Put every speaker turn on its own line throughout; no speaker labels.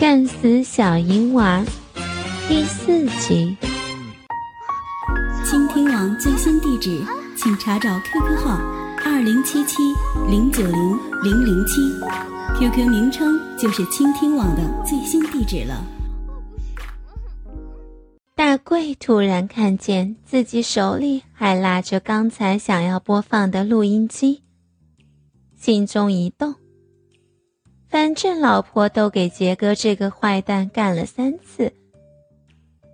干死小银娃第四集。
倾听网最新地址，请查找 QQ 号二零七七零九零零零七，QQ 名称就是倾听网的最新地址了。
大贵突然看见自己手里还拉着刚才想要播放的录音机，心中一动。反正老婆都给杰哥这个坏蛋干了三次，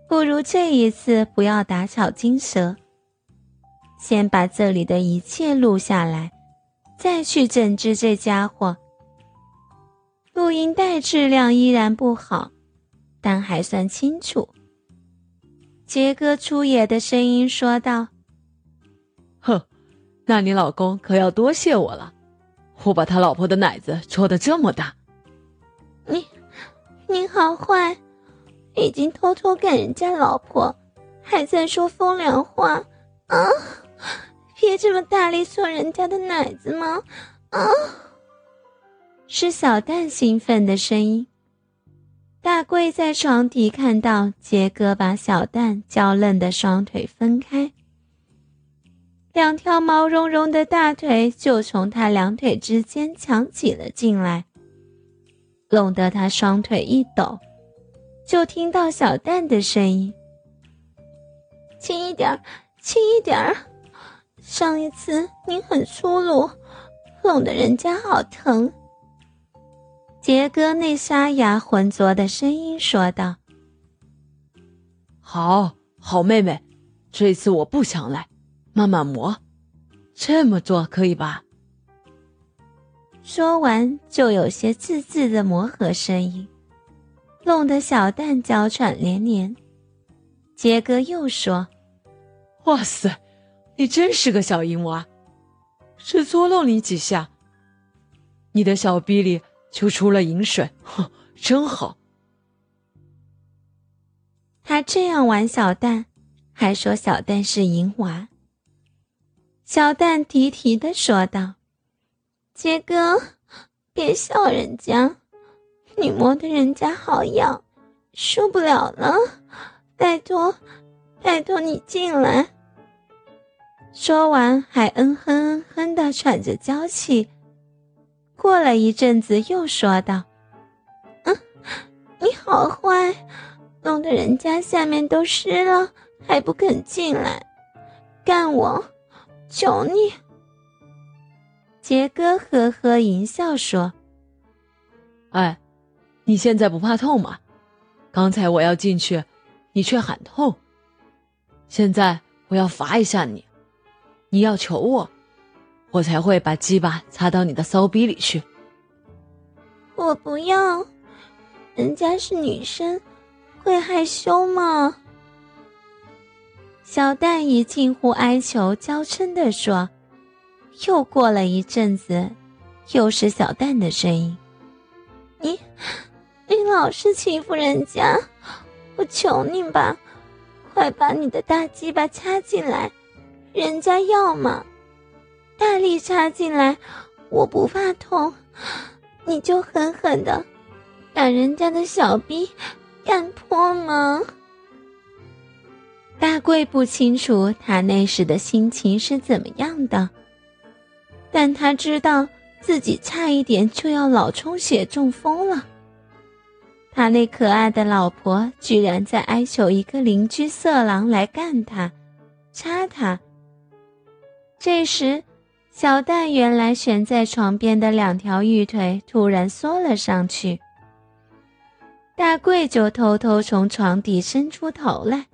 不如这一次不要打草惊蛇，先把这里的一切录下来，再去整治这家伙。录音带质量依然不好，但还算清楚。杰哥粗野的声音说道：“
哼，那你老公可要多谢我了。”我把他老婆的奶子戳得这么大，
你，你好坏，已经偷偷干人家老婆，还在说风凉话啊！别这么大力戳人家的奶子吗？啊！是小蛋兴奋的声音。大贵在床底看到杰哥把小蛋娇嫩的双腿分开。两条毛茸茸的大腿就从他两腿之间抢挤了进来，弄得他双腿一抖。就听到小蛋的声音：“轻一点，轻一点！上一次你很粗鲁，弄得人家好疼。”杰哥那沙哑浑浊的声音说道：“
好好，妹妹，这次我不想来。”慢慢磨，这么做可以吧？
说完，就有些自制的磨合声音，弄得小蛋娇喘连连。杰哥又说：“
哇塞，你真是个小淫娃！只搓弄你几下，你的小逼里就出了淫水，哼，真好。”
他这样玩小蛋，还说小蛋是淫娃。小蛋提提的说道：“杰哥，别笑人家，你摸的人家好痒，受不了了，拜托，拜托你进来。”说完，还嗯哼嗯哼的喘着娇气。过了一阵子，又说道：“嗯，你好坏，弄得人家下面都湿了，还不肯进来，干我！”求你，杰哥呵呵淫笑说：“
哎，你现在不怕痛吗？刚才我要进去，你却喊痛。现在我要罚一下你，你要求我，我才会把鸡巴插到你的骚逼里去。”
我不要，人家是女生，会害羞吗？小蛋以近乎哀求、娇嗔地说：“又过了一阵子，又是小蛋的声音。你，你老是欺负人家，我求你吧，快把你的大鸡巴插进来，人家要嘛，大力插进来，我不怕痛，你就狠狠的把人家的小逼干破吗？”大贵不清楚他那时的心情是怎么样的，但他知道自己差一点就要脑充血中风了。他那可爱的老婆居然在哀求一个邻居色狼来干他、插他。这时，小蛋原来悬在床边的两条玉腿突然缩了上去，大贵就偷偷从床底伸出头来。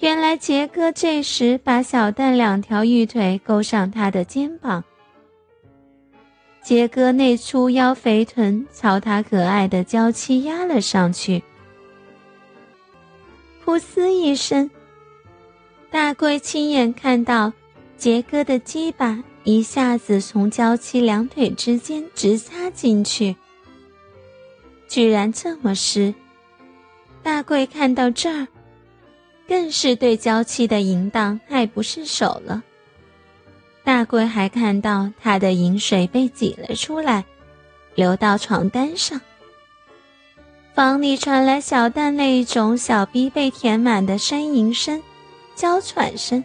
原来杰哥这时把小蛋两条玉腿勾上他的肩膀，杰哥那粗腰肥臀朝他可爱的娇妻压了上去。噗呲一声，大贵亲眼看到杰哥的鸡巴一下子从娇妻两腿之间直插进去，居然这么湿。大贵看到这儿。更是对娇妻的淫荡爱不释手了。大贵还看到他的淫水被挤了出来，流到床单上，房里传来小蛋那一种小逼被填满的呻吟声、娇喘声。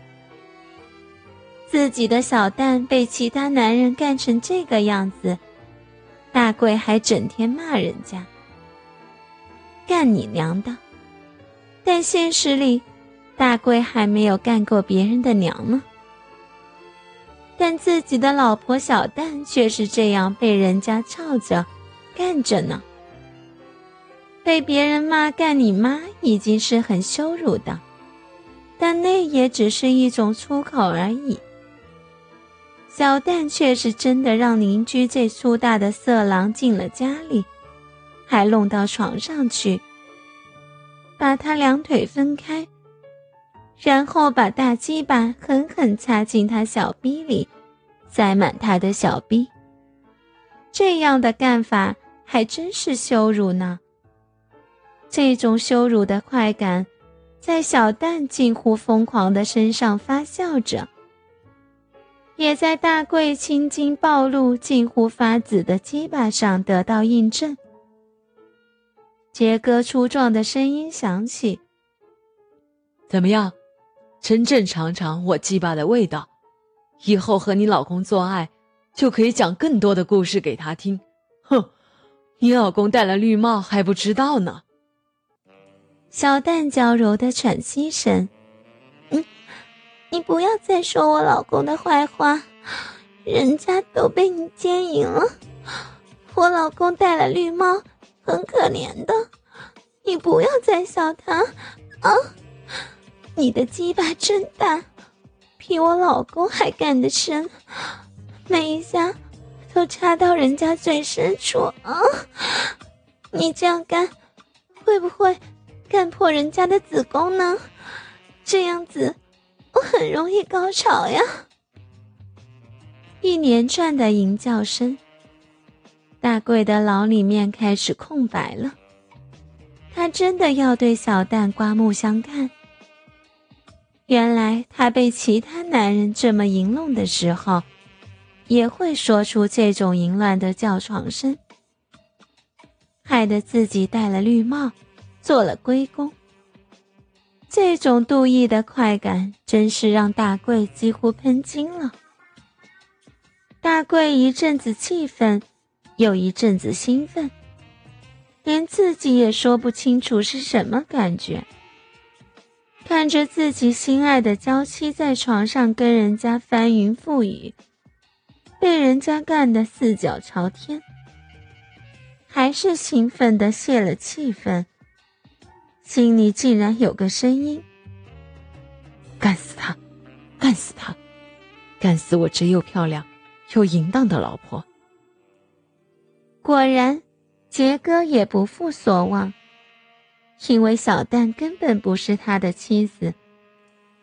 自己的小蛋被其他男人干成这个样子，大贵还整天骂人家：“干你娘的！”但现实里，大贵还没有干过别人的娘呢。但自己的老婆小蛋却是这样被人家操着、干着呢。被别人骂干你妈已经是很羞辱的，但那也只是一种粗口而已。小蛋却是真的让邻居这粗大的色狼进了家里，还弄到床上去，把他两腿分开，然后把大鸡巴狠狠插进他小逼里，塞满他的小逼。这样的干法还真是羞辱呢。这种羞辱的快感，在小蛋近乎疯狂的身上发酵着，也在大贵青筋暴露、近乎发紫的鸡巴上得到印证。杰哥粗壮的声音响起：“
怎么样，真正尝尝我鸡巴的味道，以后和你老公做爱，就可以讲更多的故事给他听。”哼，你老公戴了绿帽还不知道呢。
小蛋娇柔的喘息声：“嗯，你不要再说我老公的坏话，人家都被你奸淫了。我老公戴了绿帽，很可怜的。你不要再笑他啊！你的鸡巴真大，比我老公还干得深，每一下都插到人家最深处啊！你这样干，会不会？”干破人家的子宫呢？这样子，我很容易高潮呀！一连串的淫叫声，大贵的脑里面开始空白了。他真的要对小蛋刮目相看。原来他被其他男人这么淫弄的时候，也会说出这种淫乱的叫床声，害得自己戴了绿帽。做了龟公，这种妒意的快感真是让大贵几乎喷精了。大贵一阵子气愤，又一阵子兴奋，连自己也说不清楚是什么感觉。看着自己心爱的娇妻在床上跟人家翻云覆雨，被人家干得四脚朝天，还是兴奋的泄了气愤。心里竟然有个声音：“干死他，干死他，干死我这又漂亮又淫荡的老婆。”果然，杰哥也不负所望，因为小蛋根本不是他的妻子，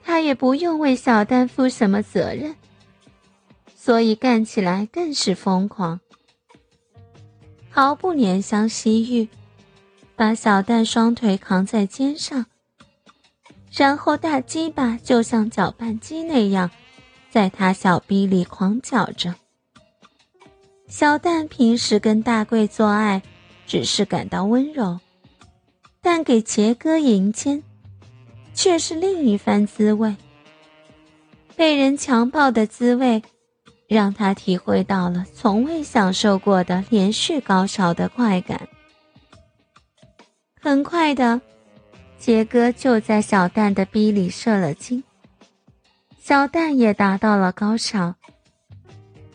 他也不用为小蛋负什么责任，所以干起来更是疯狂，毫不怜香惜玉。把小蛋双腿扛在肩上，然后大鸡巴就像搅拌机那样，在他小逼里狂搅着。小蛋平时跟大贵做爱，只是感到温柔，但给杰哥迎奸，却是另一番滋味。被人强暴的滋味，让他体会到了从未享受过的连续高潮的快感。很快的，杰哥就在小蛋的逼里射了精，小蛋也达到了高潮。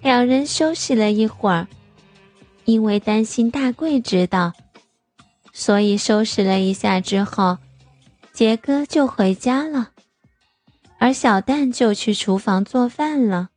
两人休息了一会儿，因为担心大贵知道，所以收拾了一下之后，杰哥就回家了，而小蛋就去厨房做饭了。